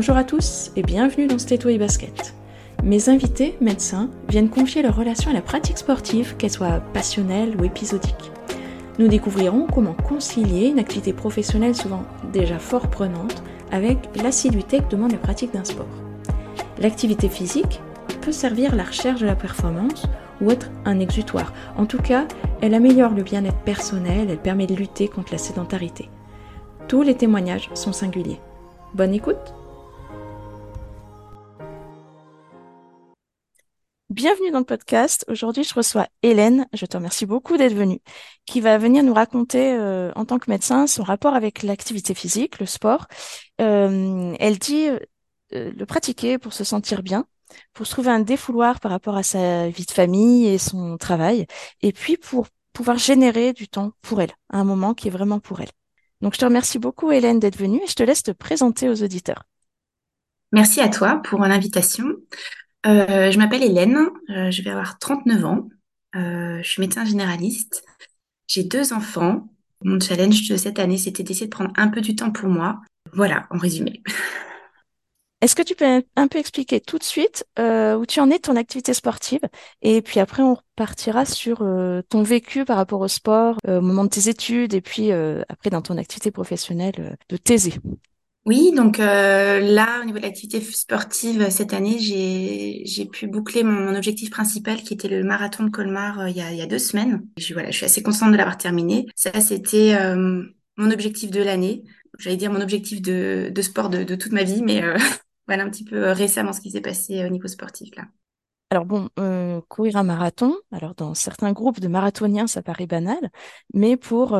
Bonjour à tous et bienvenue dans Stéto et Basket. Mes invités, médecins, viennent confier leur relation à la pratique sportive, qu'elle soit passionnelle ou épisodique. Nous découvrirons comment concilier une activité professionnelle souvent déjà fort prenante avec l'assiduité que demande la pratique d'un sport. L'activité physique peut servir la recherche de la performance ou être un exutoire. En tout cas, elle améliore le bien-être personnel, elle permet de lutter contre la sédentarité. Tous les témoignages sont singuliers. Bonne écoute Bienvenue dans le podcast. Aujourd'hui, je reçois Hélène. Je te remercie beaucoup d'être venue, qui va venir nous raconter, euh, en tant que médecin, son rapport avec l'activité physique, le sport. Euh, elle dit euh, le pratiquer pour se sentir bien, pour se trouver un défouloir par rapport à sa vie de famille et son travail, et puis pour pouvoir générer du temps pour elle, un moment qui est vraiment pour elle. Donc, je te remercie beaucoup, Hélène, d'être venue et je te laisse te présenter aux auditeurs. Merci à toi pour l'invitation. Euh, je m'appelle Hélène, euh, je vais avoir 39 ans, euh, je suis médecin généraliste, j'ai deux enfants. Mon challenge de cette année, c'était d'essayer de prendre un peu du temps pour moi. Voilà, en résumé. Est-ce que tu peux un peu expliquer tout de suite où tu en es ton activité sportive? Et puis après on repartira sur ton vécu par rapport au sport au moment de tes études et puis après dans ton activité professionnelle de thésée. Oui, donc euh, là, au niveau de l'activité sportive, cette année, j'ai j'ai pu boucler mon, objectif principal qui était le marathon de Colmar euh, il, y a, deux semaines. Je, voilà, je suis assez contente de l'avoir terminé. Ça, c'était euh, mon objectif de l'année. J'allais dire mon objectif de, de sport de, toute ma vie, mais voilà un petit peu récemment ce qui s'est passé au niveau sportif là. Alors bon, courir un marathon, alors dans certains groupes de marathoniens, ça paraît banal, mais pour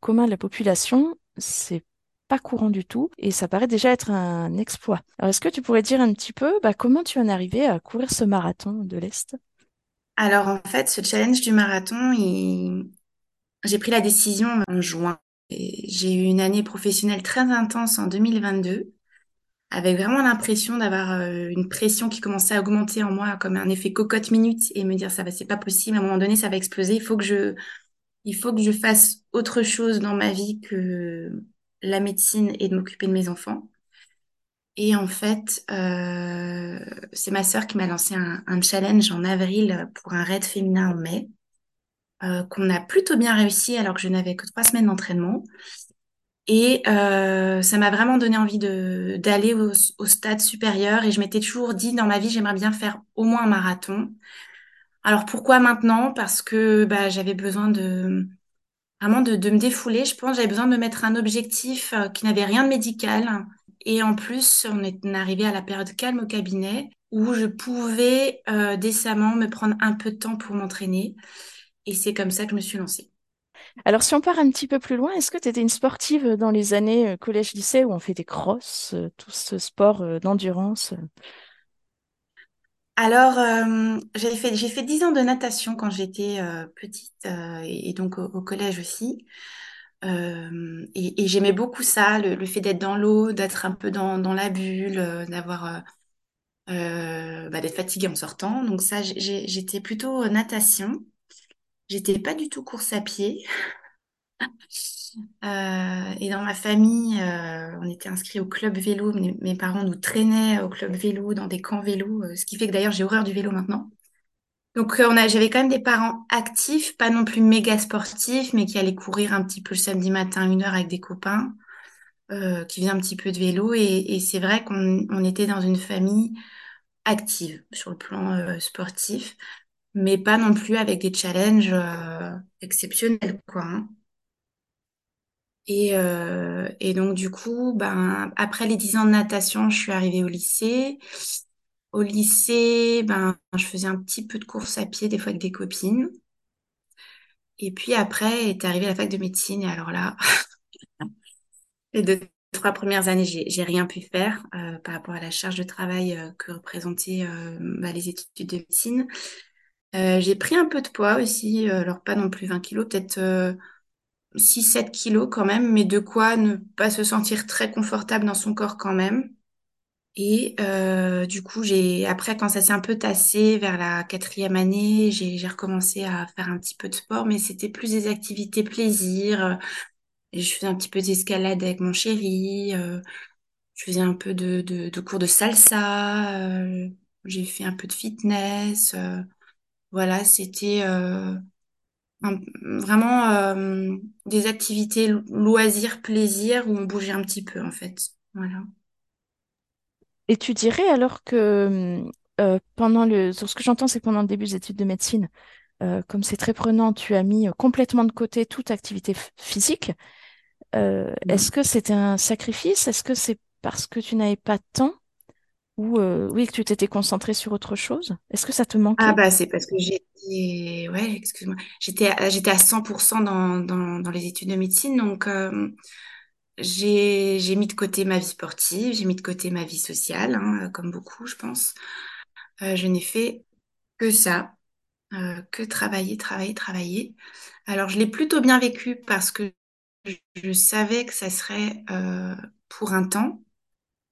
commun de la population, c'est pas courant du tout et ça paraît déjà être un exploit. Alors, est-ce que tu pourrais dire un petit peu bah, comment tu en es arrivé à courir ce marathon de l'Est? Alors, en fait, ce challenge du marathon, j'ai pris la décision en juin. J'ai eu une année professionnelle très intense en 2022 avec vraiment l'impression d'avoir euh, une pression qui commençait à augmenter en moi comme un effet cocotte minute et me dire ça va c'est pas possible à un moment donné ça va exploser il faut que je il faut que je fasse autre chose dans ma vie que la médecine et de m'occuper de mes enfants. Et en fait, euh, c'est ma sœur qui m'a lancé un, challenge en avril pour un raid féminin en mai, euh, qu'on a plutôt bien réussi alors que je n'avais que trois semaines d'entraînement. Et euh, ça m'a vraiment donné envie de d'aller au, au, stade supérieur. Et je m'étais toujours dit dans ma vie, j'aimerais bien faire au moins un marathon. Alors pourquoi maintenant? Parce que bah, j'avais besoin de vraiment de, de me défouler. Je pense j'avais besoin de me mettre un objectif euh, qui n'avait rien de médical. Et en plus, on est arrivé à la période calme au cabinet où je pouvais euh, décemment me prendre un peu de temps pour m'entraîner. Et c'est comme ça que je me suis lancée. Alors, si on part un petit peu plus loin, est-ce que tu étais une sportive dans les années euh, collège-lycée où on fait des crosses, tout ce sport d'endurance? Alors, euh, j'ai fait j'ai fait dix ans de natation quand j'étais euh, petite euh, et, donc au, collège aussi. et, j'aimais beaucoup ça, le, fait d'être dans l'eau, d'être un peu dans, dans la bulle, d'avoir bah, d'être fatiguée en sortant. Donc ça, j'étais plutôt natation. J'étais pas du tout course à pied. Euh, et dans ma famille, euh, on était inscrits au club vélo. Mes, parents nous traînaient au club vélo, dans des camps vélo, euh, ce qui fait que d'ailleurs j'ai horreur du vélo maintenant. Donc j'avais quand même des parents actifs, pas non plus méga sportifs, mais qui allaient courir un petit peu le samedi matin, une heure avec des copains, qui faisaient un petit peu de vélo. Et, c'est vrai qu'on on était dans une famille active sur le plan sportif, mais pas non plus avec des challenges exceptionnels, quoi. Hein. Et, euh, et donc, du coup, ben, après les dix ans de natation, je suis arrivée au lycée. Au lycée, ben, je faisais un petit peu de course à pied, des fois avec des copines. Et puis après, est arrivée la fac de médecine. Et alors là, les deux, trois premières années, j'ai, j'ai rien pu faire euh, par rapport à la charge de travail euh, que représentaient euh, bah, les études de médecine. Euh, j'ai pris un peu de poids aussi, alors pas non plus 20 kilos, peut-être 6-7 kilos quand même, mais de quoi ne pas se sentir très confortable dans son corps quand même. Et euh, du coup, j'ai après quand ça s'est un peu tassé vers la quatrième année, j'ai recommencé à faire un petit peu de sport, mais c'était plus des activités plaisir. Je faisais un petit peu d'escalade avec mon chéri. Euh, je faisais un peu de, de, cours de salsa, euh, j'ai fait un peu de fitness. voilà, c'était un- vraiment euh, des activités lo- loisirs, plaisir, où on bougeait un petit peu en fait. Voilà. Et tu dirais alors que euh, pendant le... Ce que j'entends, c'est que pendant le début des études de médecine, euh, comme c'est très prenant, tu as mis complètement de côté toute activité physique. Euh, est-ce que c'était un sacrifice? Est-ce que c'est parce que tu n'avais pas de temps? Ou euh, oui, que tu t'étais concentré sur autre chose? Est-ce que ça te Ah manquait? bah c'est parce que j'étais ouais excuse-moi j'étais à, j'étais à 100% dans, dans, dans les études de médecine donc euh, j'ai j'ai mis de côté ma vie sportive j'ai mis de côté ma vie sociale hein, comme beaucoup je pense Euh, je n'ai fait que ça euh, que travailler travailler travailler alors je l'ai plutôt bien vécu parce que je, je savais que ça serait euh, pour un temps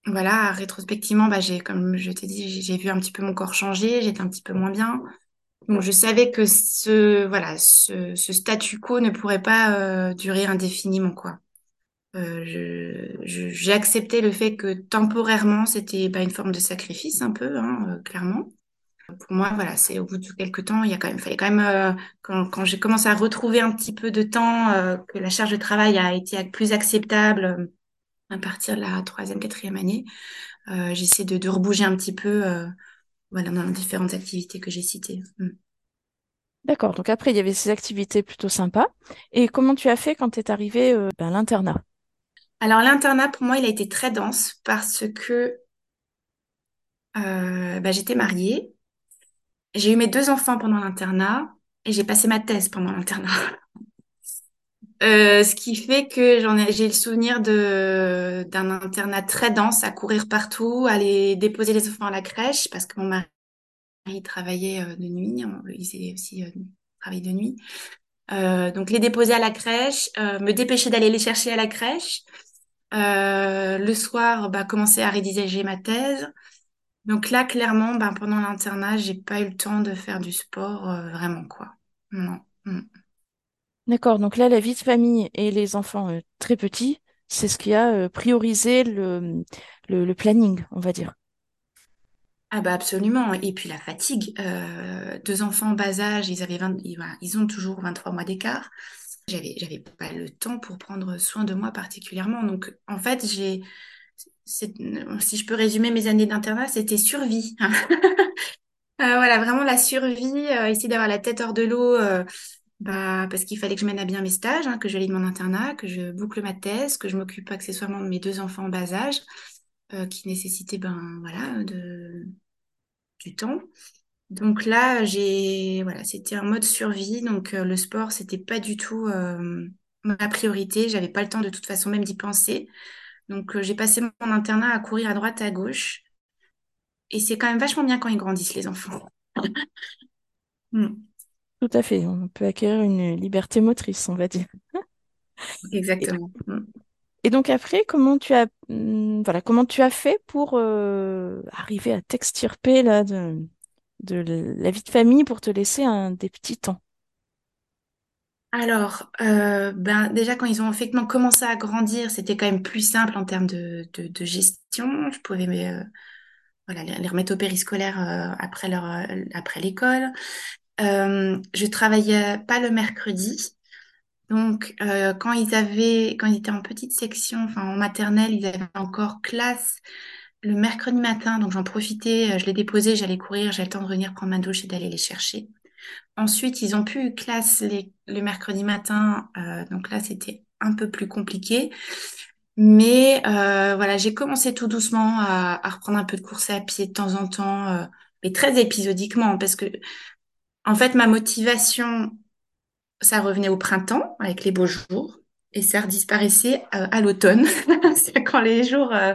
voilà rétrospectivement bah j'ai comme je t'ai dit j'ai vu un petit peu mon corps changer j'étais un petit peu moins bien Donc, je savais que ce, voilà, ce, ce statu quo ne pourrait pas euh, durer indéfiniment, quoi. Euh, je, je- j'ai accepté le fait que temporairement, c'était bah, une forme de sacrifice, un peu, hein, euh, clairement. Pour moi, voilà, c'est au bout de quelques temps, il y a quand même, fallait quand même, euh, quand, quand j'ai commencé à retrouver un petit peu de temps, euh, que la charge de travail a été plus acceptable à partir de la troisième, quatrième année, euh, j'essaie de, de rebouger un petit peu, euh, voilà, dans les différentes activités que j'ai citées. Mm. D'accord. Donc après, il y avait ces activités plutôt sympas. Et comment tu as fait quand tu es arrivé euh, ben, à l'internat? Alors l'internat pour moi il a été très dense parce que bah, j'étais mariée, j'ai eu mes deux enfants pendant l'internat et j'ai passé ma thèse pendant l'internat. Euh, ce qui fait que j'en ai j'ai le souvenir de d'un internat très dense à courir partout, aller déposer les enfants à la crèche parce que mon mari travaillait euh, de nuit, il faisait aussi euh, de nuit. Euh, donc les déposer à la crèche, euh, me dépêcher d'aller les chercher à la crèche. Le soir, bah, commencer à rédiger ma thèse. Donc là, clairement, ben, pendant l'internat, j'ai pas eu le temps de faire du sport, vraiment, quoi. Non. Mm. D'accord. Donc là, la vie de famille et les enfants euh, très petits, c'est ce qui a euh, priorisé le, planning, on va dire. Ah bah absolument. Et puis la fatigue. Euh, deux enfants en bas âge, ils avaient 20 ils, ont toujours 23 mois d'écart. J'avais, j'avais pas le temps pour prendre soin de moi particulièrement. Donc, en fait, j'ai, si je peux résumer mes années d'internat, c'était survie. Voilà, vraiment la survie, essayer d'avoir la tête hors de l'eau, bah, parce qu'il fallait que je mène à bien mes stages, hein, que je valide mon internat, que je boucle ma thèse, que je m'occupe accessoirement de mes deux enfants en bas âge, euh, qui nécessitaient ben, voilà, de, du temps. Donc là, voilà, c'était un mode survie, donc euh, le sport, c'était pas du tout euh, ma priorité, j'avais pas le temps de toute façon même d'y penser. Donc j'ai passé mon internat à courir à droite, à gauche, et c'est quand même vachement bien quand ils grandissent, les enfants. Mm, Tout à fait. On peut acquérir une liberté motrice, on va dire. Exactement. Et donc après, comment tu as, hum, voilà, comment tu as fait pour euh, arriver à t'extirper là de, de la vie de famille pour te laisser un des petits temps? Alors, euh, ben, déjà, quand ils ont effectivement commencé à grandir, c'était quand même plus simple en termes de, de, de gestion. Je pouvais euh, voilà, les remettre au périscolaire euh, après leur, après l'école. Euh, je travaillais pas le mercredi. Donc, euh, quand ils avaient, quand ils étaient en petite section, enfin en maternelle, ils avaient encore classe le mercredi matin. Donc, j'en profitais, euh, je les déposais, j'allais courir, j'avais le temps de revenir prendre ma douche et d'aller les chercher. Ensuite, ils ont pu classe le mercredi matin. euh, donc là, c'était un peu plus compliqué. Mais euh, voilà, j'ai commencé tout doucement à, à reprendre un peu de course à pied de temps en temps, euh, mais très épisodiquement, parce que en fait, ma motivation, ça revenait au printemps avec les beaux jours, et ça redisparaissait euh, à l'automne, quand les jours euh,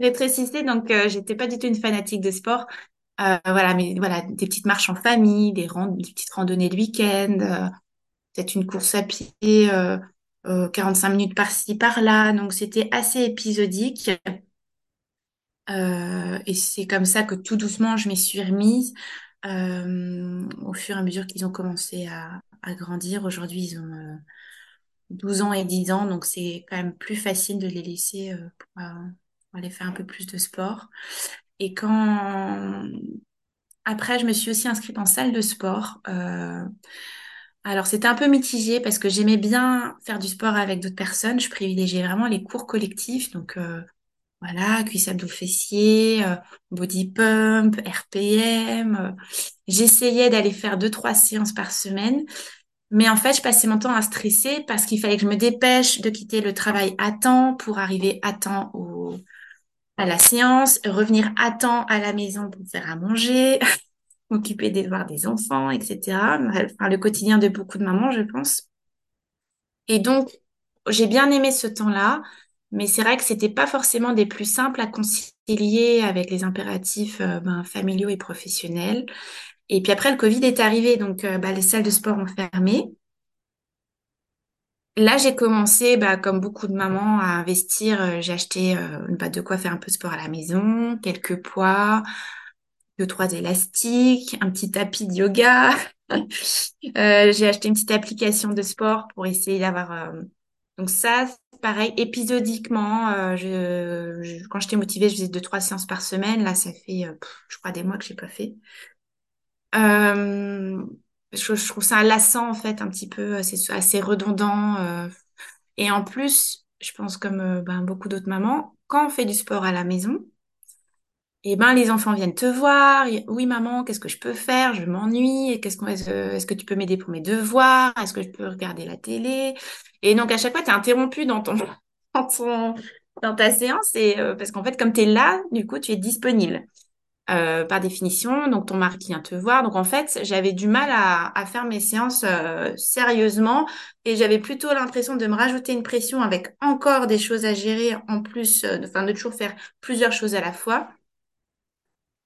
rétrécissaient. Donc, euh, j'étais pas du tout une fanatique de sport. Euh, voilà, mais voilà, des petites marches en famille, des, des petites randonnées de week-end. euh, peut-être une course à pied, euh, euh, 45 minutes par-ci, par-là. Donc, c'était assez épisodique. Et c'est comme ça que tout doucement, je m'y suis remise au fur et à mesure qu'ils ont commencé à, grandir. Aujourd'hui, ils ont euh, 12 ans et 10 ans, donc c'est quand même plus facile de les laisser euh, euh, pour aller faire un peu plus de sport. Et quand après, je me suis aussi inscrite en salle de sport. Euh, Alors, c'était un peu mitigé parce que j'aimais bien faire du sport avec d'autres personnes. Je privilégiais vraiment les cours collectifs. Donc, voilà, cuisse abdos fessiers, euh, body pump, RPM. euh. J'essayais d'aller faire deux, trois séances par semaine. Mais en fait, je passais mon temps à stresser parce qu'il fallait que je me dépêche de quitter le travail à temps pour arriver à temps au, à la séance, revenir à temps à la maison pour faire à manger, m'occuper des devoirs des enfants, etc. Enfin, le quotidien de beaucoup de mamans, je pense. Et donc, j'ai bien aimé ce temps-là, mais c'est vrai que c'était pas forcément des plus simples à concilier avec les impératifs euh, ben, familiaux et professionnels. Et puis après, le Covid est arrivé, donc euh, bah, les salles de sport ont fermé. Là, j'ai commencé, bah, comme beaucoup de mamans, à investir. Euh, j'ai acheté euh, bah, de quoi faire un peu de sport à la maison, quelques poids, deux, trois élastiques, un petit tapis de yoga. J'ai acheté une petite application de sport pour essayer d'avoir. Donc ça, pareil, épisodiquement. euh, je, je- quand j'étais motivée, je faisais deux, trois séances par semaine. Là, ça fait, euh, je crois, des mois que j'ai pas fait. Euh, je, je trouve ça lassant en fait, un petit peu. C'est assez redondant. Et en plus, je pense comme ben, beaucoup d'autres mamans, quand on fait du sport à la maison. Et ben, les enfants viennent te voir. Oui, maman, qu'est-ce que je peux faire? Je m'ennuie. Qu'est-ce qu'on, est-ce, que tu peux m'aider pour mes devoirs? Est-ce que je peux regarder la télé? Et donc, à chaque fois, tu es interrompu dans ton, dans ta séance. Et, euh, parce qu'en fait, comme tu es là, du coup, tu es disponible. euh, par définition. Donc, ton mari vient te voir. Donc, en fait, j'avais du mal à, faire mes séances euh, sérieusement. Et j'avais plutôt l'impression de me rajouter une pression avec encore des choses à gérer en plus, euh, enfin, de toujours faire plusieurs choses à la fois.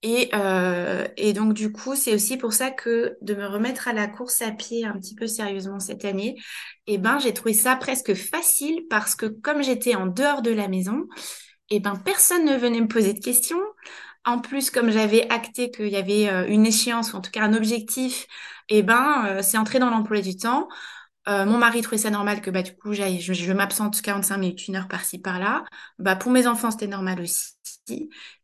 Et, euh, et donc, du coup, c'est aussi pour ça que de me remettre à la course à pied un petit peu sérieusement cette année, eh ben, j'ai trouvé ça presque facile parce que comme j'étais en dehors de la maison, eh ben, personne ne venait me poser de questions. En plus, comme j'avais acté qu'il y avait euh, une échéance, ou en tout cas un objectif, eh ben, euh, c'est entré dans l'emploi du temps. Mon mari trouvait ça normal que bah, du coup, j'aille, je, je m'absente 45 minutes, une heure par-ci, par-là. Bah, pour mes enfants, c'était normal aussi.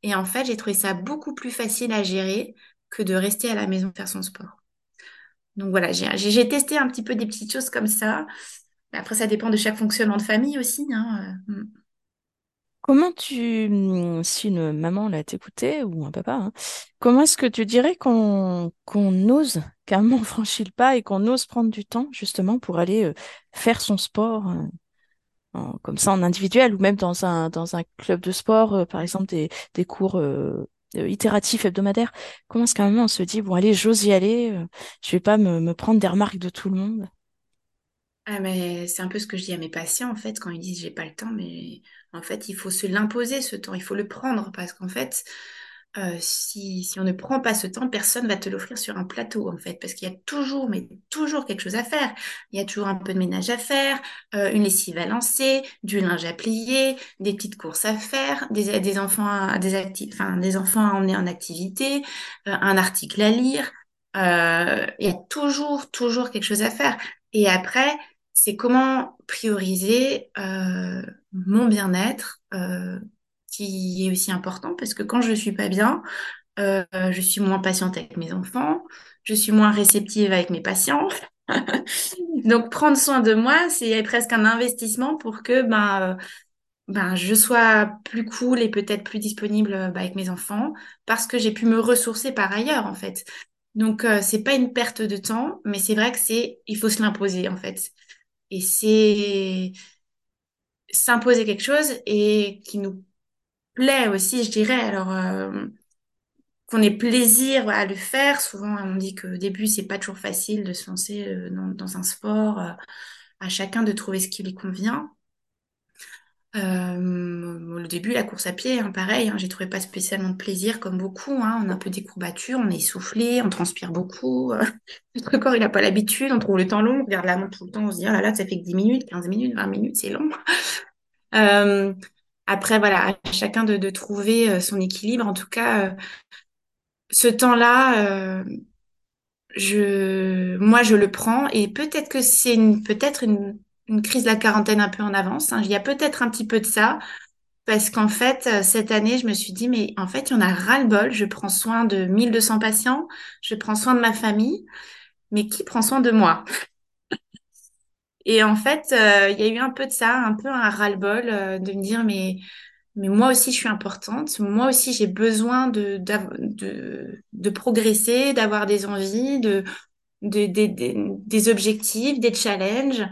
Et en fait, j'ai trouvé ça beaucoup plus facile à gérer que de rester à la maison faire son sport. Donc voilà, j'ai testé un petit peu des petites choses comme ça. Après, ça dépend de chaque fonctionnement de famille aussi. Hein. euh, mm. Comment tu, hum, si une maman là t'écoutait ou un papa, hein, comment est-ce que tu dirais qu'on qu'on ose, qu'un moment franchit le pas et qu'on ose prendre du temps justement pour aller euh, faire son sport euh, comme ça en individuel ou même dans un club de sport, euh, par exemple des cours euh, euh, itératifs hebdomadaires. Comment est-ce qu'à un moment on se dit bon allez j'ose y aller, je vais pas me, me prendre des remarques de tout le monde? Ah, mais c'est un peu ce que je dis à mes patients en fait quand ils disent j'ai pas le temps, mais en fait il faut se l'imposer ce temps, il faut le prendre parce qu'en fait euh, si, si on ne prend pas ce temps, personne va te l'offrir sur un plateau en fait parce qu'il y a toujours, mais toujours quelque chose à faire. Il y a toujours un peu de ménage à faire, euh, une lessive à lancer, du linge à plier, des petites courses à faire, des, des enfants à, des enfin, des enfants à emmener en activité, euh, un article à lire. Euh, il y a toujours, toujours quelque chose à faire. Et après, c'est comment prioriser euh, mon bien-être, qui est aussi important parce que quand je suis pas bien, euh, je suis moins patiente avec mes enfants, je suis moins réceptive avec mes patients. Donc prendre soin de moi, c'est presque un investissement pour que ben, euh, ben je sois plus cool et peut-être plus disponible euh, avec mes enfants parce que j'ai pu me ressourcer par ailleurs en fait. Donc euh, c'est pas une perte de temps, mais c'est vrai que c'est il faut se l'imposer en fait. Et c'est s'imposer quelque chose et qui nous aussi, je dirais. Alors, euh, qu'on ait plaisir à le faire. Souvent, on dit qu'au début, c'est pas toujours facile de se lancer euh, dans, un sport. euh, à chacun de trouver ce qui lui convient. Euh, le début, la course à pied, hein, pareil, hein, j'ai trouvé pas spécialement de plaisir comme beaucoup. hein. on a un peu des courbatures, on est essoufflé, on transpire beaucoup. notre corps, il n'a pas l'habitude, on trouve le temps long, on regarde la montre tout le temps, on se dit, oh là là, ça fait que 10 minutes, 15 minutes, 20 minutes, c'est long. après, voilà, à chacun de, trouver euh, son équilibre. En tout cas, euh, ce temps-là, euh, je, moi, je le prends et peut-être que c'est une, peut-être une, crise de la quarantaine un peu en avance. hein. Il y a peut-être un petit peu de ça parce qu'en fait, cette année, je me suis dit, mais en fait, il y en a ras-le-bol. Je prends soin de 1200 patients, je prends soin de ma famille, mais qui prend soin de moi? Et en fait, euh, il y a eu un peu de ça, un peu un ras-le-bol euh, de me dire, mais, mais moi aussi, je suis importante. Moi aussi, j'ai besoin de, de, de progresser, d'avoir des envies, de, de, des objectifs, des challenges.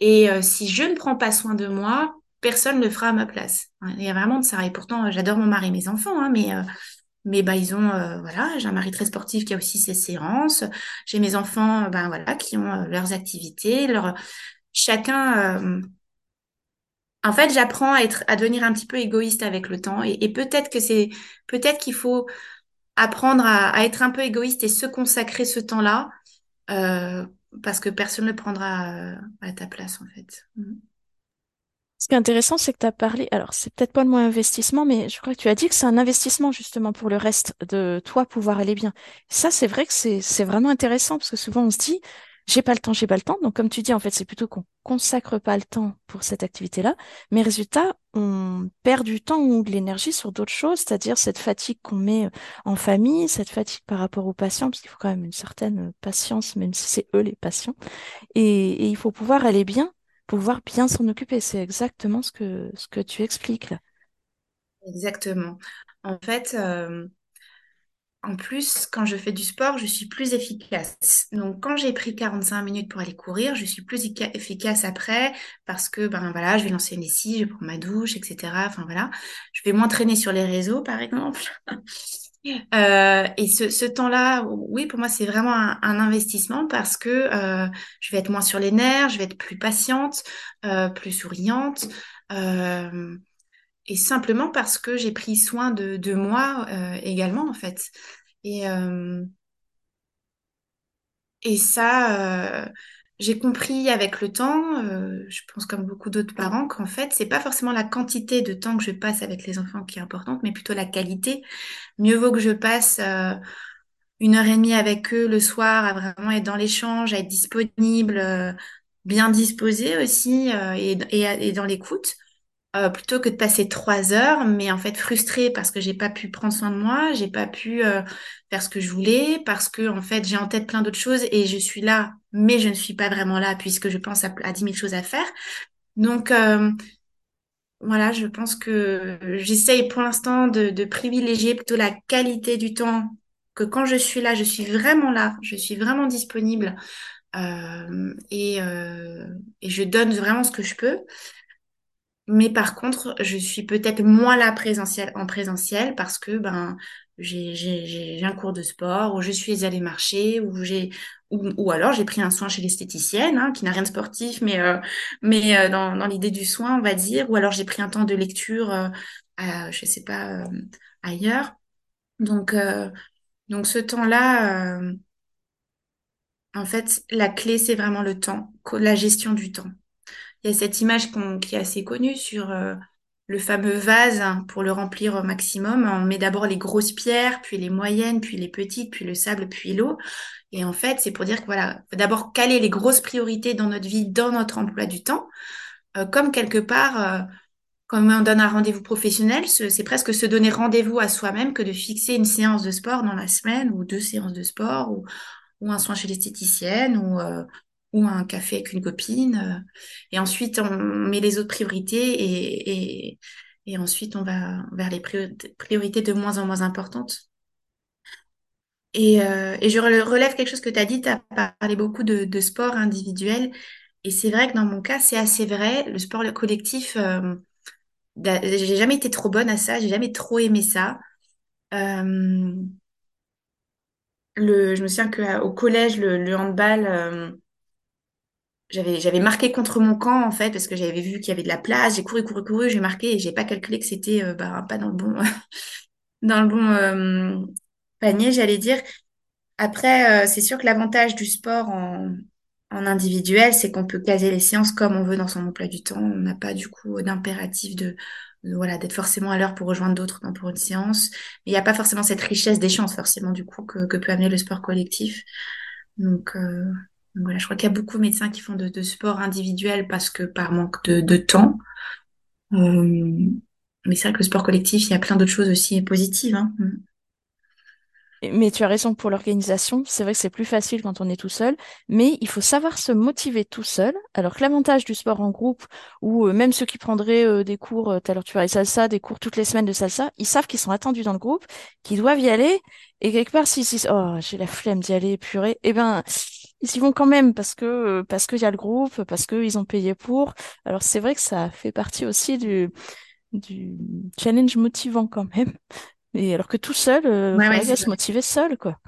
Et euh, si je ne prends pas soin de moi, personne ne le fera à ma place. Il y a vraiment de ça. Et pourtant, j'adore mon mari et mes enfants, hein, mais, mais bah, ils ont, euh, voilà, j'ai un mari très sportif qui a aussi ses séances. J'ai mes enfants, ben voilà, qui ont leurs activités, leur chacun. En fait, j'apprends à être, à devenir un petit peu égoïste avec le temps. Et, peut-être que c'est, peut-être qu'il faut apprendre à, être un peu égoïste et se consacrer ce temps-là euh, parce que personne ne prendra euh, à ta place, en fait. Mm. Ce qui est intéressant, c'est que tu as parlé, alors c'est peut-être pas le mot investissement, mais je crois que tu as dit que c'est un investissement justement pour le reste de toi pouvoir aller bien. Ça, c'est vrai que c'est vraiment intéressant parce que souvent on se dit, j'ai pas le temps, j'ai pas le temps. Donc, comme tu dis, en fait, c'est plutôt qu'on consacre pas le temps pour cette activité-là. Mais résultat, on perd du temps ou de l'énergie sur d'autres choses, c'est-à-dire cette fatigue qu'on met en famille, cette fatigue par rapport aux patients, parce qu'il faut quand même une certaine patience, même si c'est eux les patients. Et, il faut pouvoir aller bien, pouvoir bien s'en occuper. C'est exactement ce que, ce que tu expliques là. Exactement. En fait, euh, en plus, quand je fais du sport, je suis plus efficace. Donc, quand j'ai pris 45 minutes pour aller courir, je suis plus efficace après parce que, ben voilà, je vais lancer une lessive, je vais prendre ma douche, etc. Enfin, voilà. Je vais moins traîner sur les réseaux, par exemple. Euh, et ce, temps-là, oui, pour moi, c'est vraiment un, investissement parce que euh, je vais être moins sur les nerfs, je vais être plus patiente, euh, plus souriante et simplement parce que j'ai pris soin de, de moi également, en fait. Et, et ça, j'ai compris avec le temps, je pense comme beaucoup d'autres parents, qu'en fait, c'est pas forcément la quantité de temps que je passe avec les enfants qui est importante, mais plutôt la qualité. Mieux vaut que je passe une heure et demie avec eux le soir à vraiment être dans l'échange, à être disponible, bien disposé aussi et, et, et dans l'écoute euh, plutôt que de passer trois heures, mais en fait frustrée parce que j'ai pas pu prendre soin de moi, j'ai pas pu euh, faire ce que je voulais, parce que en fait j'ai en tête plein d'autres choses et je suis là, mais je ne suis pas vraiment là puisque je pense à, à 10 000 choses à faire. Donc euh, voilà, je pense que j'essaye pour l'instant de, privilégier plutôt la qualité du temps, que quand je suis là, je suis vraiment là, je suis vraiment disponible et, et je donne vraiment ce que je peux. Mais par contre, je suis peut-être moins là présentiel, en présentiel parce que ben j'ai un cours de sport, ou je suis allée marcher, ou ou, ou, alors j'ai pris un soin chez l'esthéticienne, hein, qui n'a rien de sportif, mais euh, mais euh, dans, dans l'idée du soin, on va dire, ou alors j'ai pris un temps de lecture, euh, à, je sais pas, ailleurs. Donc donc ce temps-là, en fait, la clé c'est vraiment le temps, la gestion du temps. Il y a cette image qui est assez connue sur euh, le fameux vase pour le remplir au maximum. On met d'abord les grosses pierres, puis les moyennes, puis les petites, puis le sable, puis l'eau. Et en fait, c'est pour dire que voilà, d'abord caler les grosses priorités dans notre vie, dans notre emploi du temps, euh, comme quelque part, euh, comme on donne un rendez-vous professionnel, c'est presque se donner rendez-vous à soi-même que de fixer une séance de sport dans la semaine ou deux séances de sport ou, ou un soin chez l'esthéticienne ou ou un café avec une copine. Euh, et ensuite, on met les autres priorités et, et, ensuite, on va vers les priorités de moins en moins importantes. Et, euh, et je relève quelque chose que tu as dit, tu as parlé beaucoup de, sport individuel. Et c'est vrai que dans mon cas, c'est assez vrai. Le sport le collectif, euh, j'ai jamais été trop bonne à ça, j'ai jamais trop aimé ça. Euh, le, je me souviens qu'au collège, le, handball, j'avais j'avais marqué contre mon camp en fait parce que j'avais vu qu'il y avait de la place. J'ai couru couru couru j'ai marqué et j'ai pas calculé que c'était euh, bah, pas dans le bon dans le bon euh, panier j'allais dire. Après euh, c'est sûr que l'avantage du sport en, en individuel c'est qu'on peut caser les séances comme on veut dans son emploi du temps. On n'a pas du coup d'impératif de, voilà d'être forcément à l'heure pour rejoindre d'autres dans pour une séance. Il n'y a pas forcément cette richesse d'échange forcément du coup que, que peut amener le sport collectif. Donc voilà, je crois qu'il y a beaucoup de médecins qui font de, sport individuel parce que par manque de, temps. Euh, mais c'est vrai que le sport collectif, il y a plein d'autres choses aussi positives. Hein. Mm. Mais tu as raison pour l'organisation. C'est vrai que c'est plus facile quand on est tout seul, mais il faut savoir se motiver tout seul. Alors que l'avantage du sport en groupe, ou euh, même ceux qui prendraient euh, des cours, euh, l'heure tu parlais salsa, des cours toutes les semaines de salsa, ils savent qu'ils sont attendus dans le groupe, qu'ils doivent y aller, et quelque part s'ils disent oh j'ai la flemme d'y aller, purée, eh ben ils y vont quand même parce que parce qu'il y a le groupe, parce qu'ils ont payé pour. Alors c'est vrai que ça fait partie aussi du du challenge motivant quand même. Et alors que tout seul, euh, Ouais, se motiver seul, quoi.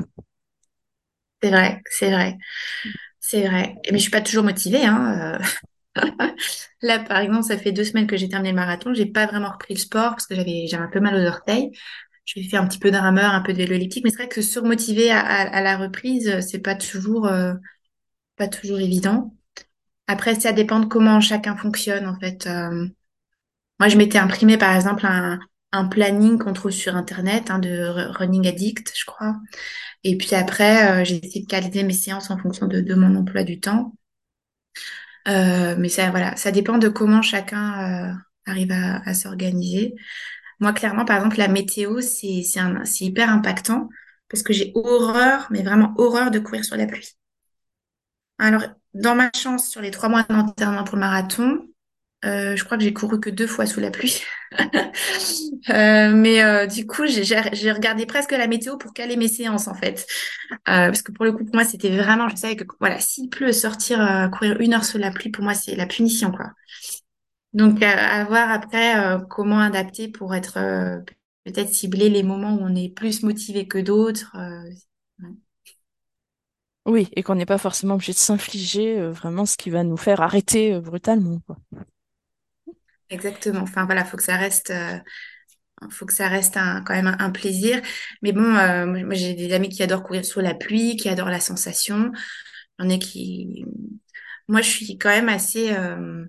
C'est vrai, c'est vrai, c'est vrai. Mais je suis pas toujours motivée, hein. euh. Là, par exemple, ça fait deux semaines que j'ai terminé le marathon. J'ai pas vraiment repris le sport parce que j'avais j'avais un peu mal aux orteils. Je faire un petit peu de rameur, un peu de vélo elliptique, mais c'est vrai que surmotiver à, à, la reprise, c'est pas toujours euh, pas toujours évident. Après, ça dépend de comment chacun fonctionne, en fait. Euh, moi, je m'étais imprimé, par exemple, un, planning qu'on trouve sur Internet, hein, de Ru- Running Addict, je crois. Et puis après, euh, j'ai essayé de caler mes séances en fonction de, mon emploi du temps. Mais ça, voilà, ça dépend de comment chacun arrive à s'organiser. Moi, clairement, par exemple, la météo, c'est hyper impactant parce que j'ai horreur, mais vraiment horreur de courir sur la pluie. Alors, dans ma chance, sur les trois mois d'entraînement pour le marathon, euh, je crois que j'ai couru que deux fois sous la pluie. Euh, mais euh, du coup, j'ai regardé presque la météo pour caler mes séances, en fait. Parce que pour le coup, pour moi, c'était vraiment, je savais que voilà, s'il pleut, sortir courir une heure sous la pluie, pour moi, c'est la punition, quoi. Donc, euh, à voir après euh, comment adapter pour être euh, peut-être cibler les moments où on est plus motivé que d'autres. euh, ouais. Oui, et qu'on n'est pas forcément obligé de s'infliger vraiment ce qui va nous faire arrêter brutalement, quoi. Exactement. Enfin voilà, faut que ça reste, faut que ça reste un, quand même un, un plaisir. Mais bon, euh, moi j'ai des amis qui adorent courir sous la pluie, qui adorent la sensation. Il y en a qui, moi, je suis quand même assez, euh,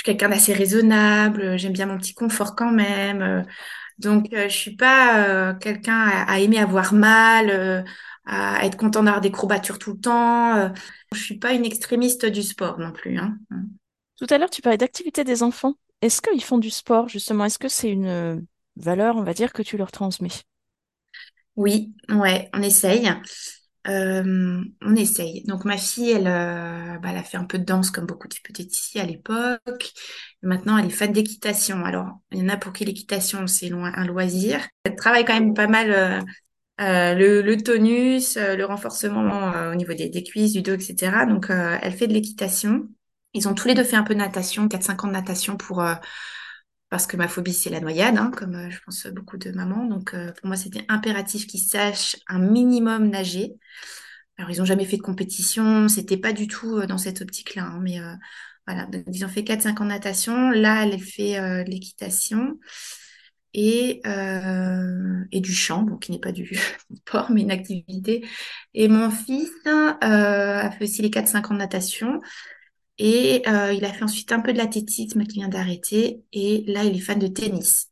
suis quelqu'un d'assez raisonnable. J'aime bien mon petit confort quand même. euh, Donc, euh, je suis pas euh, quelqu'un à, à aimer avoir mal, euh, à être content d'avoir des courbatures tout le temps. euh. Je suis pas une extrémiste du sport non plus, hein. Tout à l'heure, tu parlais d'activité des enfants. Est-ce qu'ils font du sport, justement? Est-ce que c'est une euh, valeur, on va dire, que tu leur transmets? Oui, ouais, on essaye. Euh, on essaye. Donc ma fille, elle, euh, bah, elle a fait un peu de danse comme beaucoup de petites filles à l'époque. Maintenant, elle est fan d'équitation. Alors, il y en a pour qui l'équitation, c'est un loisir. Elle travaille quand même pas mal euh, le, tonus, le renforcement au niveau des, des cuisses, du dos, etc. Donc, elle fait de l'équitation. Ils ont tous les deux fait un peu de natation, quatre cinq ans de natation pour, parce que ma phobie, c'est la noyade, hein, comme euh, je pense beaucoup de mamans. Donc, euh, pour moi, c'était impératif qu'ils sachent un minimum nager. Alors, ils n'ont jamais fait de compétition, c'était pas du tout euh, dans cette optique-là. hein, mais euh, voilà, donc, ils ont fait quatre cinq ans de natation. Là, elle fait l'équitation et, euh, et du chant, bon, qui n'est pas du sport, mais une activité. Et mon fils euh, a fait aussi les quatre cinq ans de natation. Et euh, il a fait ensuite un peu de l'athlétisme qui vient d'arrêter. Et là, il est fan de tennis.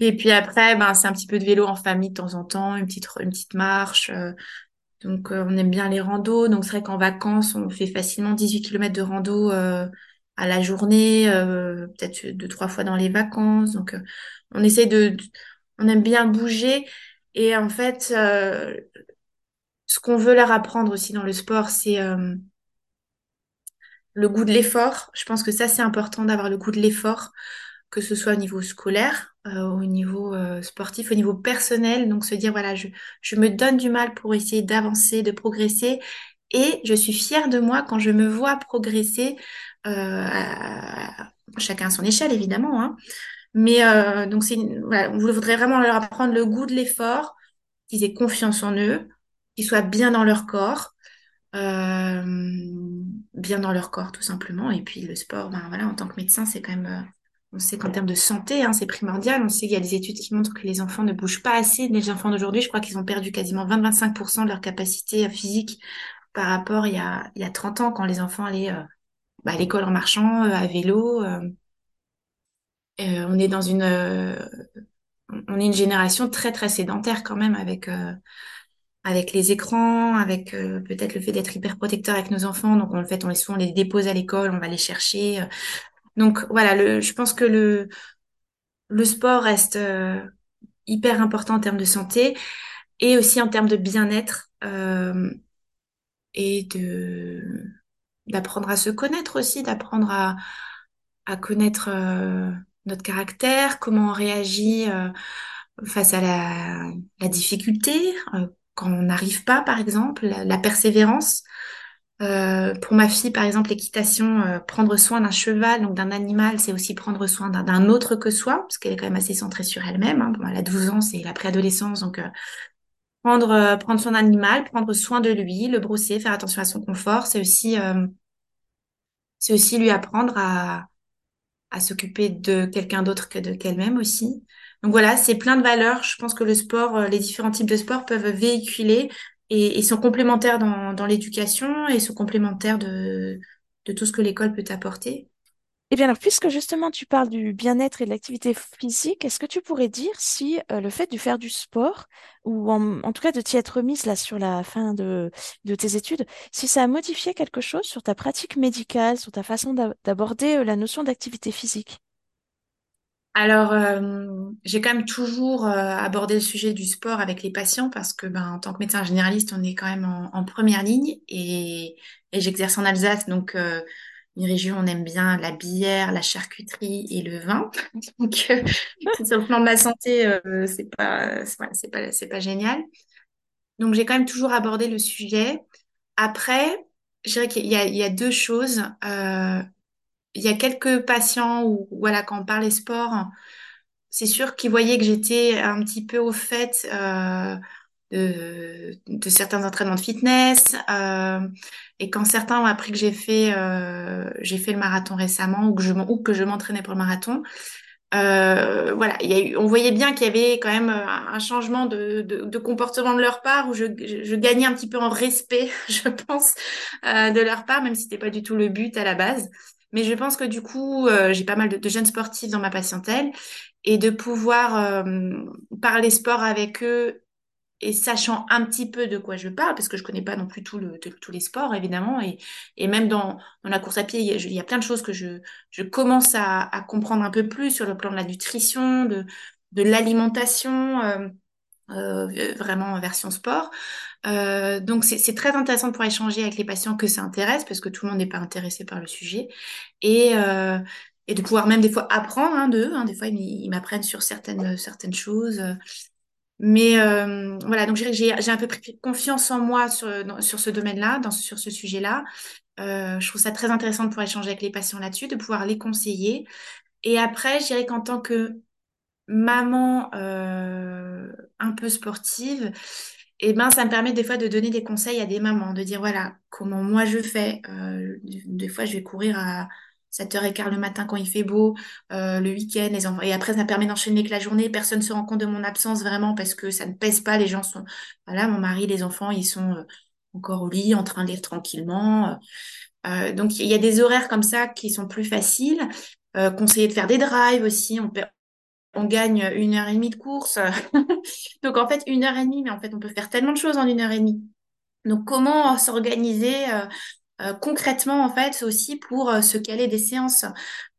Et puis après, ben, c'est un petit peu de vélo en famille de temps en temps, une petite, une petite marche. euh, donc, euh, on aime bien les randos. Donc, c'est vrai qu'en vacances, on fait facilement 18 km de rando euh, à la journée, peut-être deux, trois fois dans les vacances. Donc, on essaie de, de- On aime bien bouger. Et en fait, ce qu'on veut leur apprendre aussi dans le sport, c'est le goût de l'effort. Je pense que ça, c'est important d'avoir le goût de l'effort, que ce soit au niveau scolaire, euh, au niveau euh, sportif, au niveau personnel. Donc, se dire, voilà, je, me donne du mal pour essayer d'avancer, de progresser. Et je suis fière de moi quand je me vois progresser, euh, chacun à son échelle, évidemment. hein. Mais donc, voilà, on voudrait vraiment leur apprendre le goût de l'effort, qu'ils aient confiance en eux, qu'ils soient bien dans leur corps euh, bien dans leur corps, tout simplement. Et puis le sport, ben voilà, en tant que médecin, c'est quand même, euh, on sait qu'en termes de santé, hein, c'est primordial. On sait qu'il y a des études qui montrent que les enfants ne bougent pas assez. Les enfants d'aujourd'hui, je crois qu'ils ont perdu quasiment 20-25% de leur capacité euh, physique par rapport il y a, il y a 30 ans, quand les enfants allaient bah, à l'école en marchant, à vélo. on est dans une, on est une génération très très sédentaire quand même avec avec les écrans, avec euh, peut-être le fait d'être hyper protecteur avec nos enfants. Donc, en fait, on les, souvent, on les dépose à l'école, on va les chercher. Donc, voilà, je pense que le, le sport reste euh, hyper important en termes de santé et aussi en termes de bien-être euh, et de d'apprendre à se connaître aussi, d'apprendre à, à connaître notre caractère, comment on réagit face à la, difficulté, quand on n'arrive pas, par exemple, la, persévérance. Euh, pour ma fille, par exemple, l'équitation, euh, prendre soin d'un cheval, donc d'un animal, c'est aussi prendre soin d'un autre que soi, parce qu'elle est quand même assez centrée sur elle-même. Hein. Bon, elle a 12 ans, c'est la préadolescence, donc euh, prendre, euh, prendre soin animal, prendre soin de lui, le brosser, faire attention à son confort, c'est aussi, c'est aussi lui apprendre à, à s'occuper de quelqu'un d'autre que de qu'elle-même aussi. Donc voilà, c'est plein de valeurs. Je pense que le sport, euh, les différents types de sport peuvent véhiculer et, et sont complémentaires dans, dans l'éducation et sont complémentaires de, de tout ce que l'école peut apporter. Eh bien alors, puisque justement tu parles du bien-être et de l'activité physique, est-ce que tu pourrais dire si euh, le fait de faire du sport, ou en, tout cas de t'y être remise là sur la fin de, tes études, si ça a modifié quelque chose sur ta pratique médicale, sur ta façon d'a- d'aborder euh, la notion d'activité physique? Alors, euh, j'ai quand même toujours abordé le sujet du sport avec les patients parce que, ben, en tant que médecin généraliste, on est quand même en, première ligne et, j'exerce en Alsace, donc une région on aime bien la bière, la charcuterie et le vin. Donc, euh, sur le plan de la santé, euh, c'est pas, c'est pas, c'est pas génial. Donc, j'ai quand même toujours abordé le sujet. Après, je dirais qu'il y a, il y a deux choses. Euh, il y a quelques patients où, voilà, quand on parlait sport c'est sûr qu'ils voyaient que j'étais un petit peu au fait euh, de, de certains entraînements de fitness. euh, et quand certains ont appris que j'ai fait, euh, j'ai fait le marathon récemment ou que je, ou que je m'entraînais pour le marathon, euh, voilà, il y a eu, on voyait bien qu'il y avait quand même euh, un changement de, de, de comportement de leur part où je, je, gagnais un petit peu en respect, je pense, euh, de leur part, même si c'était pas du tout le but à la base. Mais je pense que du coup, euh, j'ai pas mal de jeunes sportifs dans ma patientèle et de pouvoir euh, parler sport avec eux et sachant un petit peu de quoi je parle, parce que je connais pas non plus tout le, tous les sports, évidemment, et, et même dans, dans la course à pied, il y a, plein de choses que je, je commence à, comprendre un peu plus sur le plan de la nutrition, de, de l'alimentation, euh, euh, vraiment en version sport. Euh, donc c'est très intéressant de pouvoir échanger avec les patients que ça intéresse, parce que tout le monde n'est pas intéressé par le sujet, et, et de pouvoir même des fois apprendre hein, d'eux. Hein, des fois, ils m'apprennent sur certaines, certaines choses. Mais euh, voilà, donc j'ai un peu pris confiance en moi sur, sur ce domaine-là, sur ce sujet-là. Euh, je trouve ça très intéressant de pouvoir échanger avec les patients là-dessus, de pouvoir les conseiller. Et après, je dirais qu'en tant que maman euh, un peu sportive, et ben, ça me permet des fois de donner des conseils à des mamans, de dire voilà comment moi je fais. Euh, des fois, je vais courir à 7h15 le matin quand il fait beau, euh, le week-end, les enfants. Et après, ça me permet d'enchaîner avec la journée. Personne ne se rend compte de mon absence vraiment parce que ça ne pèse pas. Les gens sont, voilà, mon mari, les enfants, ils sont euh, encore au lit, en train de lire tranquillement. Euh, donc, il y a des horaires comme ça qui sont plus faciles. Conseiller de faire des drives aussi. On gagne une heure et demie de course. Donc en fait, une heure et demie, mais en fait, on peut faire tellement de choses en une heure et demie. Donc comment s'organiser euh, concrètement en fait aussi pour euh, se caler des séances.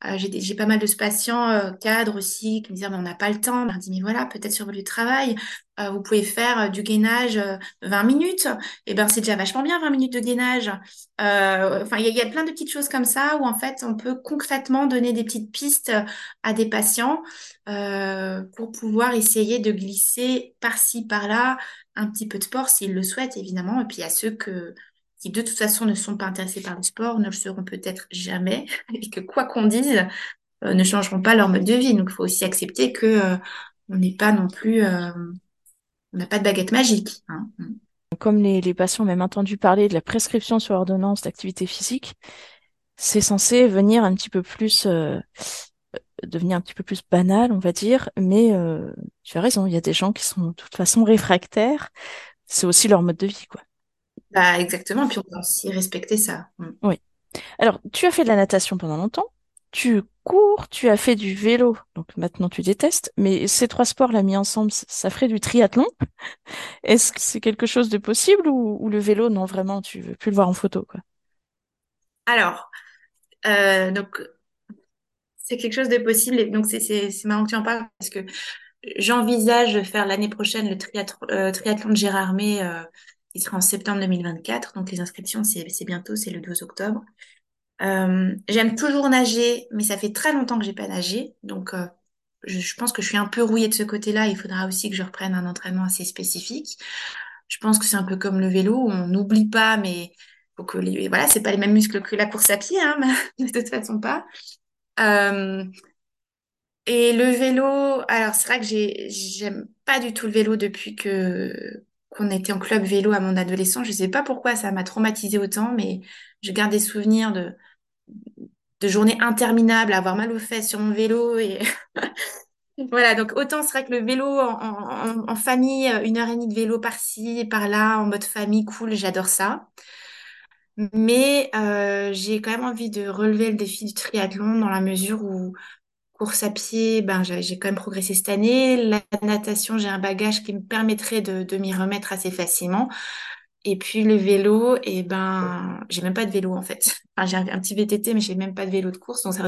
Euh, j'ai pas mal de patients euh, cadres aussi qui me disent Ah, mais on n'a pas le temps. Je leur dis mais voilà peut-être sur votre lieu de travail euh, vous pouvez faire du gainage euh, 20 minutes. Et ben c'est déjà vachement bien 20 minutes de gainage. Enfin il y, y a plein de petites choses comme ça où en fait on peut concrètement donner des petites pistes à des patients pour pouvoir essayer de glisser par-ci par-là un petit peu de sport s'ils le souhaitent évidemment. Et puis à ceux que qui de toute façon ne sont pas intéressés par le sport, ne le seront peut-être jamais, et que quoi qu'on dise, euh, ne changeront pas leur mode de vie. Donc il faut aussi accepter que euh, on n'est pas non plus, euh, on n'a pas de baguette magique. hein. Comme les, les patients ont même entendu parler de la prescription sur ordonnance d'activité physique, c'est censé venir un petit peu plus, devenir un petit peu plus banal, on va dire, mais tu as raison, il y a des gens qui sont de toute façon réfractaires, c'est aussi leur mode de vie, quoi. Bah, exactement, puis on doit aussi respecter ça. Mm. Oui. Alors, tu as fait de la natation pendant longtemps, tu cours, tu as fait du vélo, donc maintenant tu détestes, mais ces trois sports-là mis ensemble, ça ferait du triathlon. Est-ce que c'est quelque chose de possible ou, ou le vélo, non, vraiment, tu veux plus le voir en photo, quoi? Alors, euh, donc c'est quelque chose de possible. Et donc, c'est c'est- c'est marrant que tu en parles parce que j'envisage de faire l'année prochaine le triathlon, euh, triathlon de Gérardmer, euh, qui sera en septembre 2024. Donc, les inscriptions, c'est bientôt, c'est le 12 octobre. Euh, j'aime toujours nager, mais ça fait très longtemps que j'ai pas nagé. Donc, euh, je, pense que je suis un peu rouillée de ce côté-là. Il faudra aussi que je reprenne un entraînement assez spécifique. Je pense que c'est un peu comme le vélo, on n'oublie pas, mais faut que les, voilà, c'est pas les mêmes muscles que la course à pied, hein, mais de toute façon pas. Euh, et le vélo, alors c'est vrai que j'ai, j'aime pas du tout le vélo depuis que qu'on était en club vélo à mon adolescent. Je sais pas pourquoi ça m'a traumatisé autant, mais je garde des souvenirs de, de journées interminables, à avoir mal aux fesses sur mon vélo et voilà. Donc autant c'est que le vélo en, famille, une heure et demie de vélo par-ci par-là, en mode famille, cool, j'adore ça. Mais euh, j'ai quand même envie de relever le défi du triathlon dans la mesure où course à pied, ben, j'ai quand même progressé cette année. La natation, j'ai un bagage qui me permettrait de, m'y remettre assez facilement. Et puis le vélo, et ben, j'ai même pas de vélo en fait. Enfin, j'ai un, petit VTT, mais j'ai même pas de vélo de course. Donc ça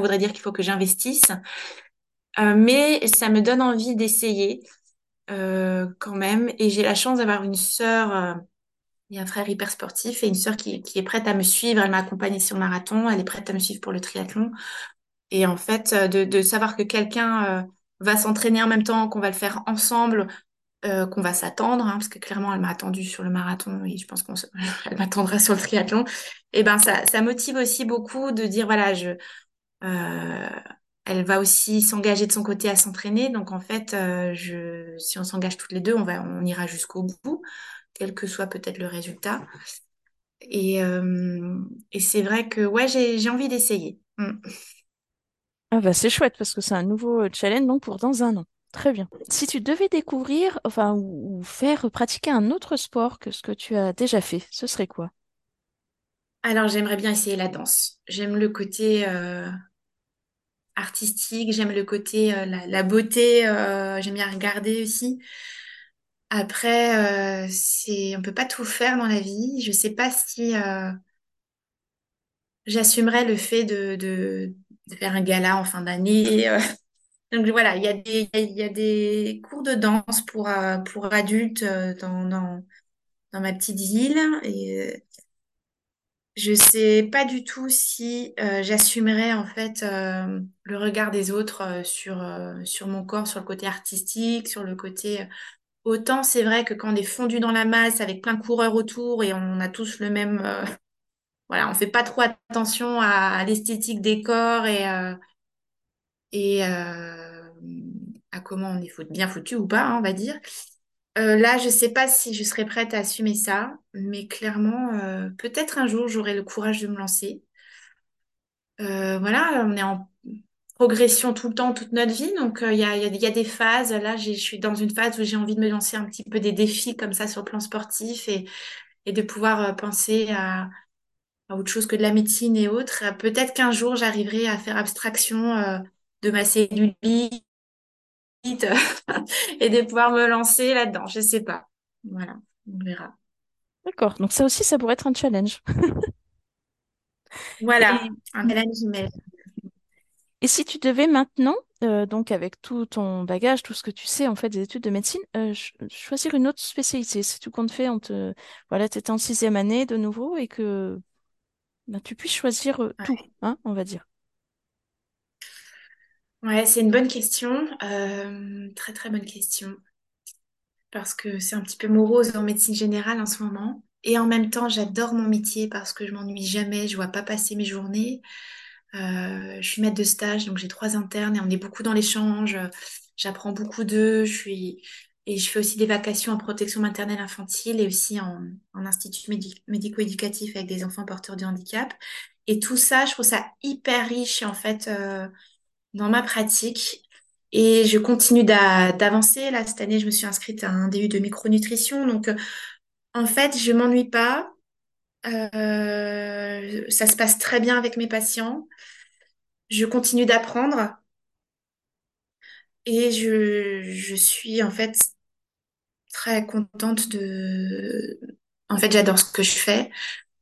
voudrait, dire qu'il faut que j'investisse. Euh, mais ça me donne envie d'essayer euh, quand même. Et j'ai la chance d'avoir une sœur. euh, a un frère hyper sportif et une sœur qui, qui est prête à me suivre. Elle m'a accompagnée sur le marathon. Elle est prête à me suivre pour le triathlon. Et en fait, euh, de, savoir que quelqu'un euh, va s'entraîner en même temps, qu'on va le faire ensemble, euh, qu'on va s'attendre, hein, parce que clairement, elle m'a attendu sur le marathon et je pense qu'on se- m'attendra sur le triathlon. Et ben, ça, motive aussi beaucoup de dire, voilà, elle va aussi s'engager de son côté à s'entraîner. Donc, en fait, si on s'engage toutes les deux, on ira jusqu'au bout, quel que soit peut-être le résultat. Et, c'est vrai que, ouais, j'ai, j'ai envie d'essayer. Mm. Ah bah c'est chouette parce que c'est un nouveau euh, challenge donc pour dans un an. Très bien. Si tu devais découvrir, enfin, ou, faire pratiquer un autre sport que ce que tu as déjà fait, ce serait quoi? Alors, j'aimerais bien essayer la danse. J'aime le côté euh, artistique, j'aime le côté, euh, la, beauté, j'aime bien regarder aussi. Après, c'est, on peut pas tout faire dans la vie. Je sais pas si j'assumerais le fait de, de faire un gala en fin d'année. euh. Donc voilà, il y a des, y a des cours de danse pour, euh, pour adultes euh, dans, dans, dans ma petite ville. Et, Je sais pas du tout si euh, j'assumerais en fait le regard des autres sur, sur mon corps, sur le côté artistique, sur le côté... Autant c'est vrai que quand on est fondu dans la masse avec plein de coureurs autour et on a tous le même... voilà, on fait pas trop attention à, l'esthétique des corps et, euh, euh, à comment on est foutu- bien foutu ou pas, hein, on va dire. Euh, là, je sais pas si je serais prête à assumer ça, mais clairement, peut-être un jour j'aurai le courage de me lancer. Voilà, on est en progression tout le temps, toute notre vie. Donc, il y a, des phases. Là, je suis dans une phase où j'ai envie de me lancer un petit peu des défis comme ça sur le plan sportif et, de pouvoir penser à, à autre chose que de la médecine et autres. Euh, Peut-être qu'un jour, j'arriverai à faire abstraction euh, de ma cellulite et de pouvoir me lancer là-dedans. Je sais pas. Voilà, on verra. D'accord. Donc ça aussi, ça pourrait être un challenge. Voilà, Et, un challenge, mais et si tu devais maintenant, euh, donc avec tout ton bagage, tout ce que tu sais en fait des études de médecine, euh, ch- choisir une autre spécialité, si tout compte fait, on te, voilà, t'étais en sixième année de nouveau et que ben, tu puisses choisir euh, tout, hein, on va dire. Ouais, c'est une bonne question. Euh, très très bonne question. parce que c'est un petit peu morose en médecine générale en ce moment. Et en même temps, j'adore mon métier parce que je m'ennuie jamais, je vois pas passer mes journées. Euh, je suis maître de stage, donc j'ai trois internes et on est beaucoup dans l'échange. J'apprends beaucoup d'eux. Je suis et je fais aussi des vacations en protection maternelle infantile et aussi en, institut médi- médico-éducatif avec des enfants porteurs de handicap. Et tout ça, je trouve ça hyper riche en fait euh, dans ma pratique. Et je continue d'a- d'avancer. Là, cette année, je me suis inscrite à un DU de micronutrition. Donc, euh, en fait, je m'ennuie pas. Euh, ça se passe très bien avec mes patients. Je continue d'apprendre et je, je suis en fait très contente de... En fait, j'adore ce que je fais.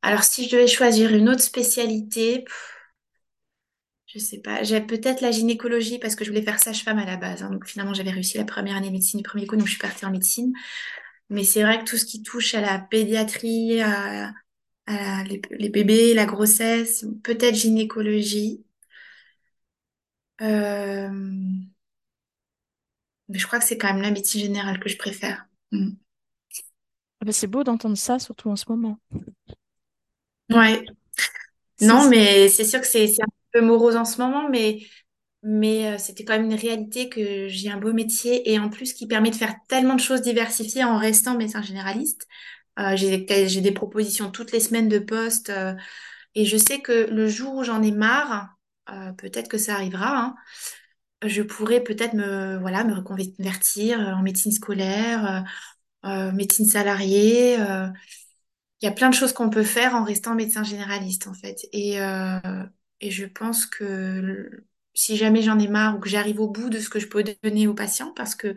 Alors, si je devais choisir une autre spécialité, je sais pas. J'ai peut-être la gynécologie parce que je voulais faire sage-femme à la base. hein. donc finalement, j'avais réussi la première année de médecine du premier coup, donc je suis partie en médecine. Mais c'est vrai que tout ce qui touche à la pédiatrie, à, à les, les bébés, la grossesse, peut-être gynécologie. Euh, mais je crois que c'est quand même la médecine générale que je préfère. Mm. Ah bah, c'est beau d'entendre ça, surtout en ce moment. Ouais. Non, mais c'est sûr que c'est un peu morose en ce moment, mais, mais euh, c'était quand même une réalité que j'ai un beau métier et en plus qui permet de faire tellement de choses diversifiées en restant médecin généraliste. Euh, j'ai, des propositions toutes les semaines de poste euh, et je sais que le jour où j'en ai marre, euh, peut-être que ça arrivera, hein, je pourrais peut-être me, reconvertir euh, en médecine scolaire, euh, euh, médecine salariée. il y a plein de choses qu'on peut faire en restant médecin généraliste, en fait. Et, et je pense que si jamais j'en ai marre ou que j'arrive au bout de ce que je peux donner aux patients, parce que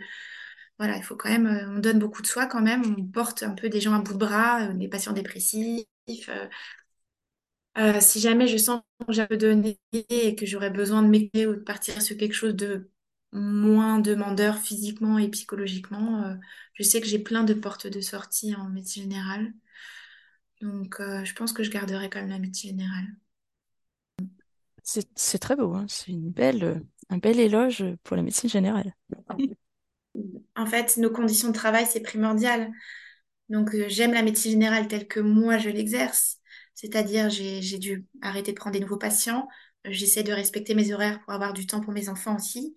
voilà, il faut quand même, on donne beaucoup de soi quand même, on porte un peu des gens à bout de bras, des patients dépressifs. Euh, si jamais je sens que j'ai peu donné et que j'aurais besoin de m'aider ou de partir sur quelque chose de moins demandeur physiquement et psychologiquement, euh, je sais que j'ai plein de portes de sortie en médecine générale. Donc, euh, je pense que je garderai quand même la médecine générale. C'est très beau, hein. C'est une belle, un bel éloge pour la médecine générale. En fait, nos conditions de travail, c'est primordial. Donc, j'aime la médecine générale telle que moi, je l'exerce. C'est-à-dire, j'ai, dû arrêter de prendre des nouveaux patients. Euh, J'essaie de respecter mes horaires pour avoir du temps pour mes enfants aussi.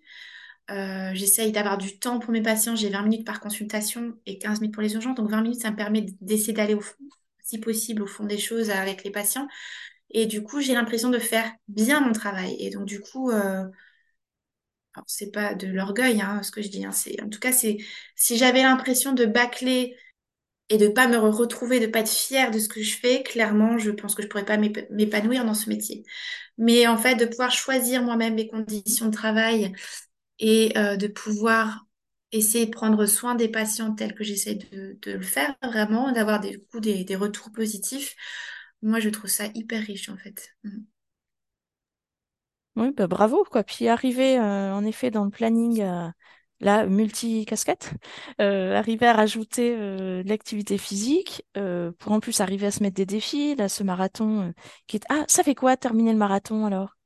Euh, j'essaye d'avoir du temps pour mes patients. J'ai 20 minutes par consultation et 15 minutes pour les urgences. Donc, 20 minutes, ça me permet d'essayer d'aller au si possible, au fond des choses avec les patients. Et du coup, j'ai l'impression de faire bien mon travail. Et donc, du coup, euh, c'est pas de l'orgueil, hein, ce que je dis. hein, en tout cas, c'est si j'avais l'impression de bâcler et de pas me re- retrouver, de pas être fière de ce que je fais, clairement, je pense que je pourrais pas m'ép- m'épanouir dans ce métier. Mais en fait, de pouvoir choisir moi-même mes conditions de travail et euh, de pouvoir essayer de prendre soin des patients tels que j'essaie de, le faire, vraiment, d'avoir des, retours positifs, moi, je trouve ça hyper riche, en fait. Mm. Oui, bah bravo, quoi. Puis arriver, euh, en effet, dans le planning, euh, là, multi-casquette, euh, arriver à rajouter euh, l'activité physique, euh, pour en plus arriver à se mettre des défis, là, ce marathon qui est... Ah, ça fait quoi, terminer le marathon, alors?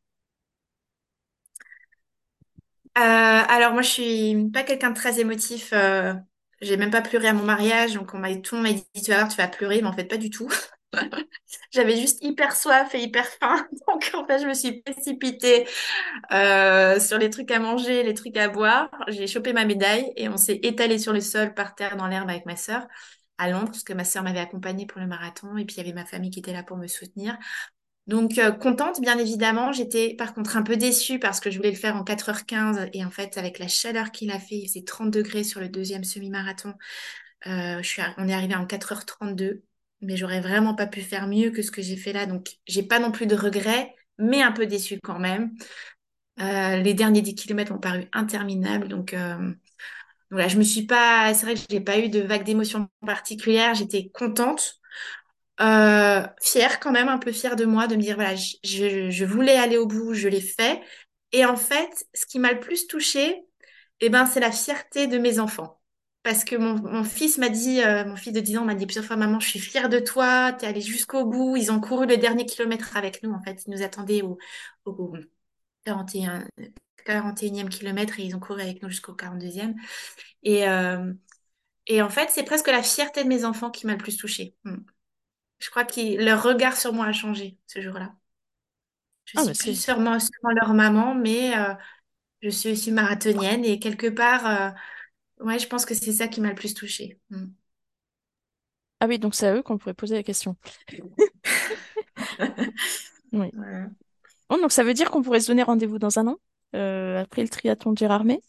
Alors moi je suis pas quelqu'un de très émotif. j'ai même pas pleuré à mon mariage, donc on m'a tout m'a dit tu vas voir tu vas pleurer, mais en fait pas du tout. J'avais juste hyper soif et hyper faim, donc en fait je me suis précipitée euh, sur les trucs à manger, les trucs à boire. J'ai chopé ma médaille et on s'est étalé sur le sol par terre dans l'herbe avec ma sœur à Londres parce que ma sœur m'avait accompagnée pour le marathon et puis il y avait ma famille qui était là pour me soutenir. Donc, euh, contente, bien évidemment. J'étais par contre un peu déçue parce que je voulais le faire en 4h15 et en fait, avec la chaleur qu'il a fait, il faisait 30 degrés sur le deuxième semi-marathon. euh, on est arrivé en 4h32, mais j'aurais vraiment pas pu faire mieux que ce que j'ai fait là. Donc, j'ai pas non plus de regrets, mais un peu déçue quand même. Euh, les derniers 10 kilomètres m'ont paru interminables. Donc, euh, voilà, je me suis pas, c'est vrai que j'ai pas eu de vague d'émotions particulières. J'étais contente. Euh, fière quand même, un peu fière de moi, de me dire, voilà, je voulais aller au bout, je l'ai fait. Et en fait, ce qui m'a le plus touchée, eh ben, c'est la fierté de mes enfants. Parce que mon, mon fils m'a dit, euh, mon fils de 10 ans m'a dit plusieurs fois, maman, je suis fière de toi, t'es allée jusqu'au bout. Ils ont couru le dernier kilomètre avec nous, en fait. Ils nous attendaient au, au 41, 41e kilomètre et ils ont couru avec nous jusqu'au 42e. Et, euh, et en fait, c'est presque la fierté de mes enfants qui m'a le plus touchée. Hmm. Je crois que leur regard sur moi a changé ce jour-là. Je Ah, suis plus sûrement, sûrement leur maman, mais euh, je suis aussi marathonienne et quelque part, ouais, je pense que c'est ça qui m'a le plus touchée. Mm. Ah oui, donc c'est à eux qu'on pourrait poser la question. Oui. Voilà. Bon, donc ça veut dire qu'on pourrait se donner rendez-vous dans un an, euh, après le triathlon de Gérardmer.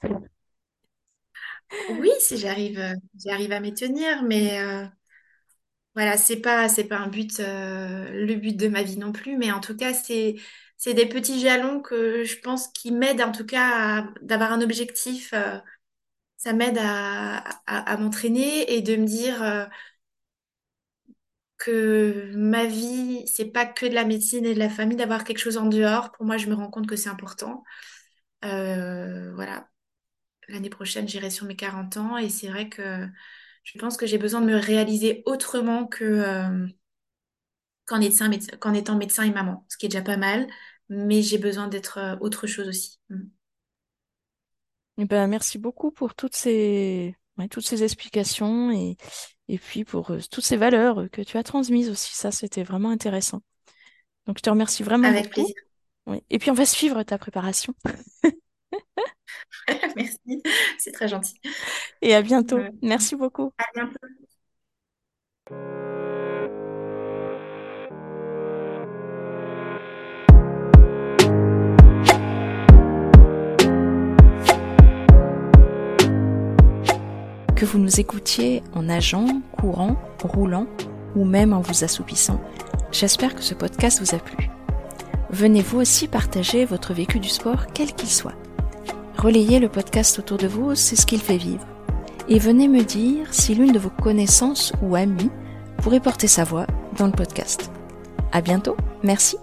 Oui, si j'arrive, euh, j'arrive à m'y tenir, mais euh, voilà, c'est pas, c'est pas un but, euh, le but de ma vie non plus, mais en tout cas, c'est, c'est des petits jalons que je pense qui m'aident en tout cas à- d'avoir un objectif. Ça m'aide à, m'entraîner et de me dire. euh, que ma vie, c'est pas que de la médecine et de la famille, d'avoir quelque chose en dehors. Pour moi, je me rends compte que c'est important. Euh, voilà. L'année prochaine, j'irai sur mes 40 ans et c'est vrai que je pense que j'ai besoin de me réaliser autrement que euh, qu'en qu'en étant médecin et maman, ce qui est déjà pas mal, mais j'ai besoin d'être autre chose aussi. Eh ben, merci beaucoup pour toutes ces, ouais, toutes ces explications et, et puis pour euh, toutes ces valeurs que tu as transmises aussi. Ça, c'était vraiment intéressant. Donc, je te remercie vraiment Avec beaucoup. plaisir. Oui. Et puis, on va suivre ta préparation. Merci, c'est très gentil. Et à bientôt. Merci beaucoup. À bientôt. Que vous nous écoutiez en nageant, courant, roulant ou même en vous assoupissant, j'espère que ce podcast vous a plu. Venez vous aussi partager votre vécu du sport, quel qu'il soit. Relayez le podcast autour de vous, c'est ce qu'il fait vivre. Et venez me dire si l'une de vos connaissances ou amies pourrait porter sa voix dans le podcast. À bientôt, merci.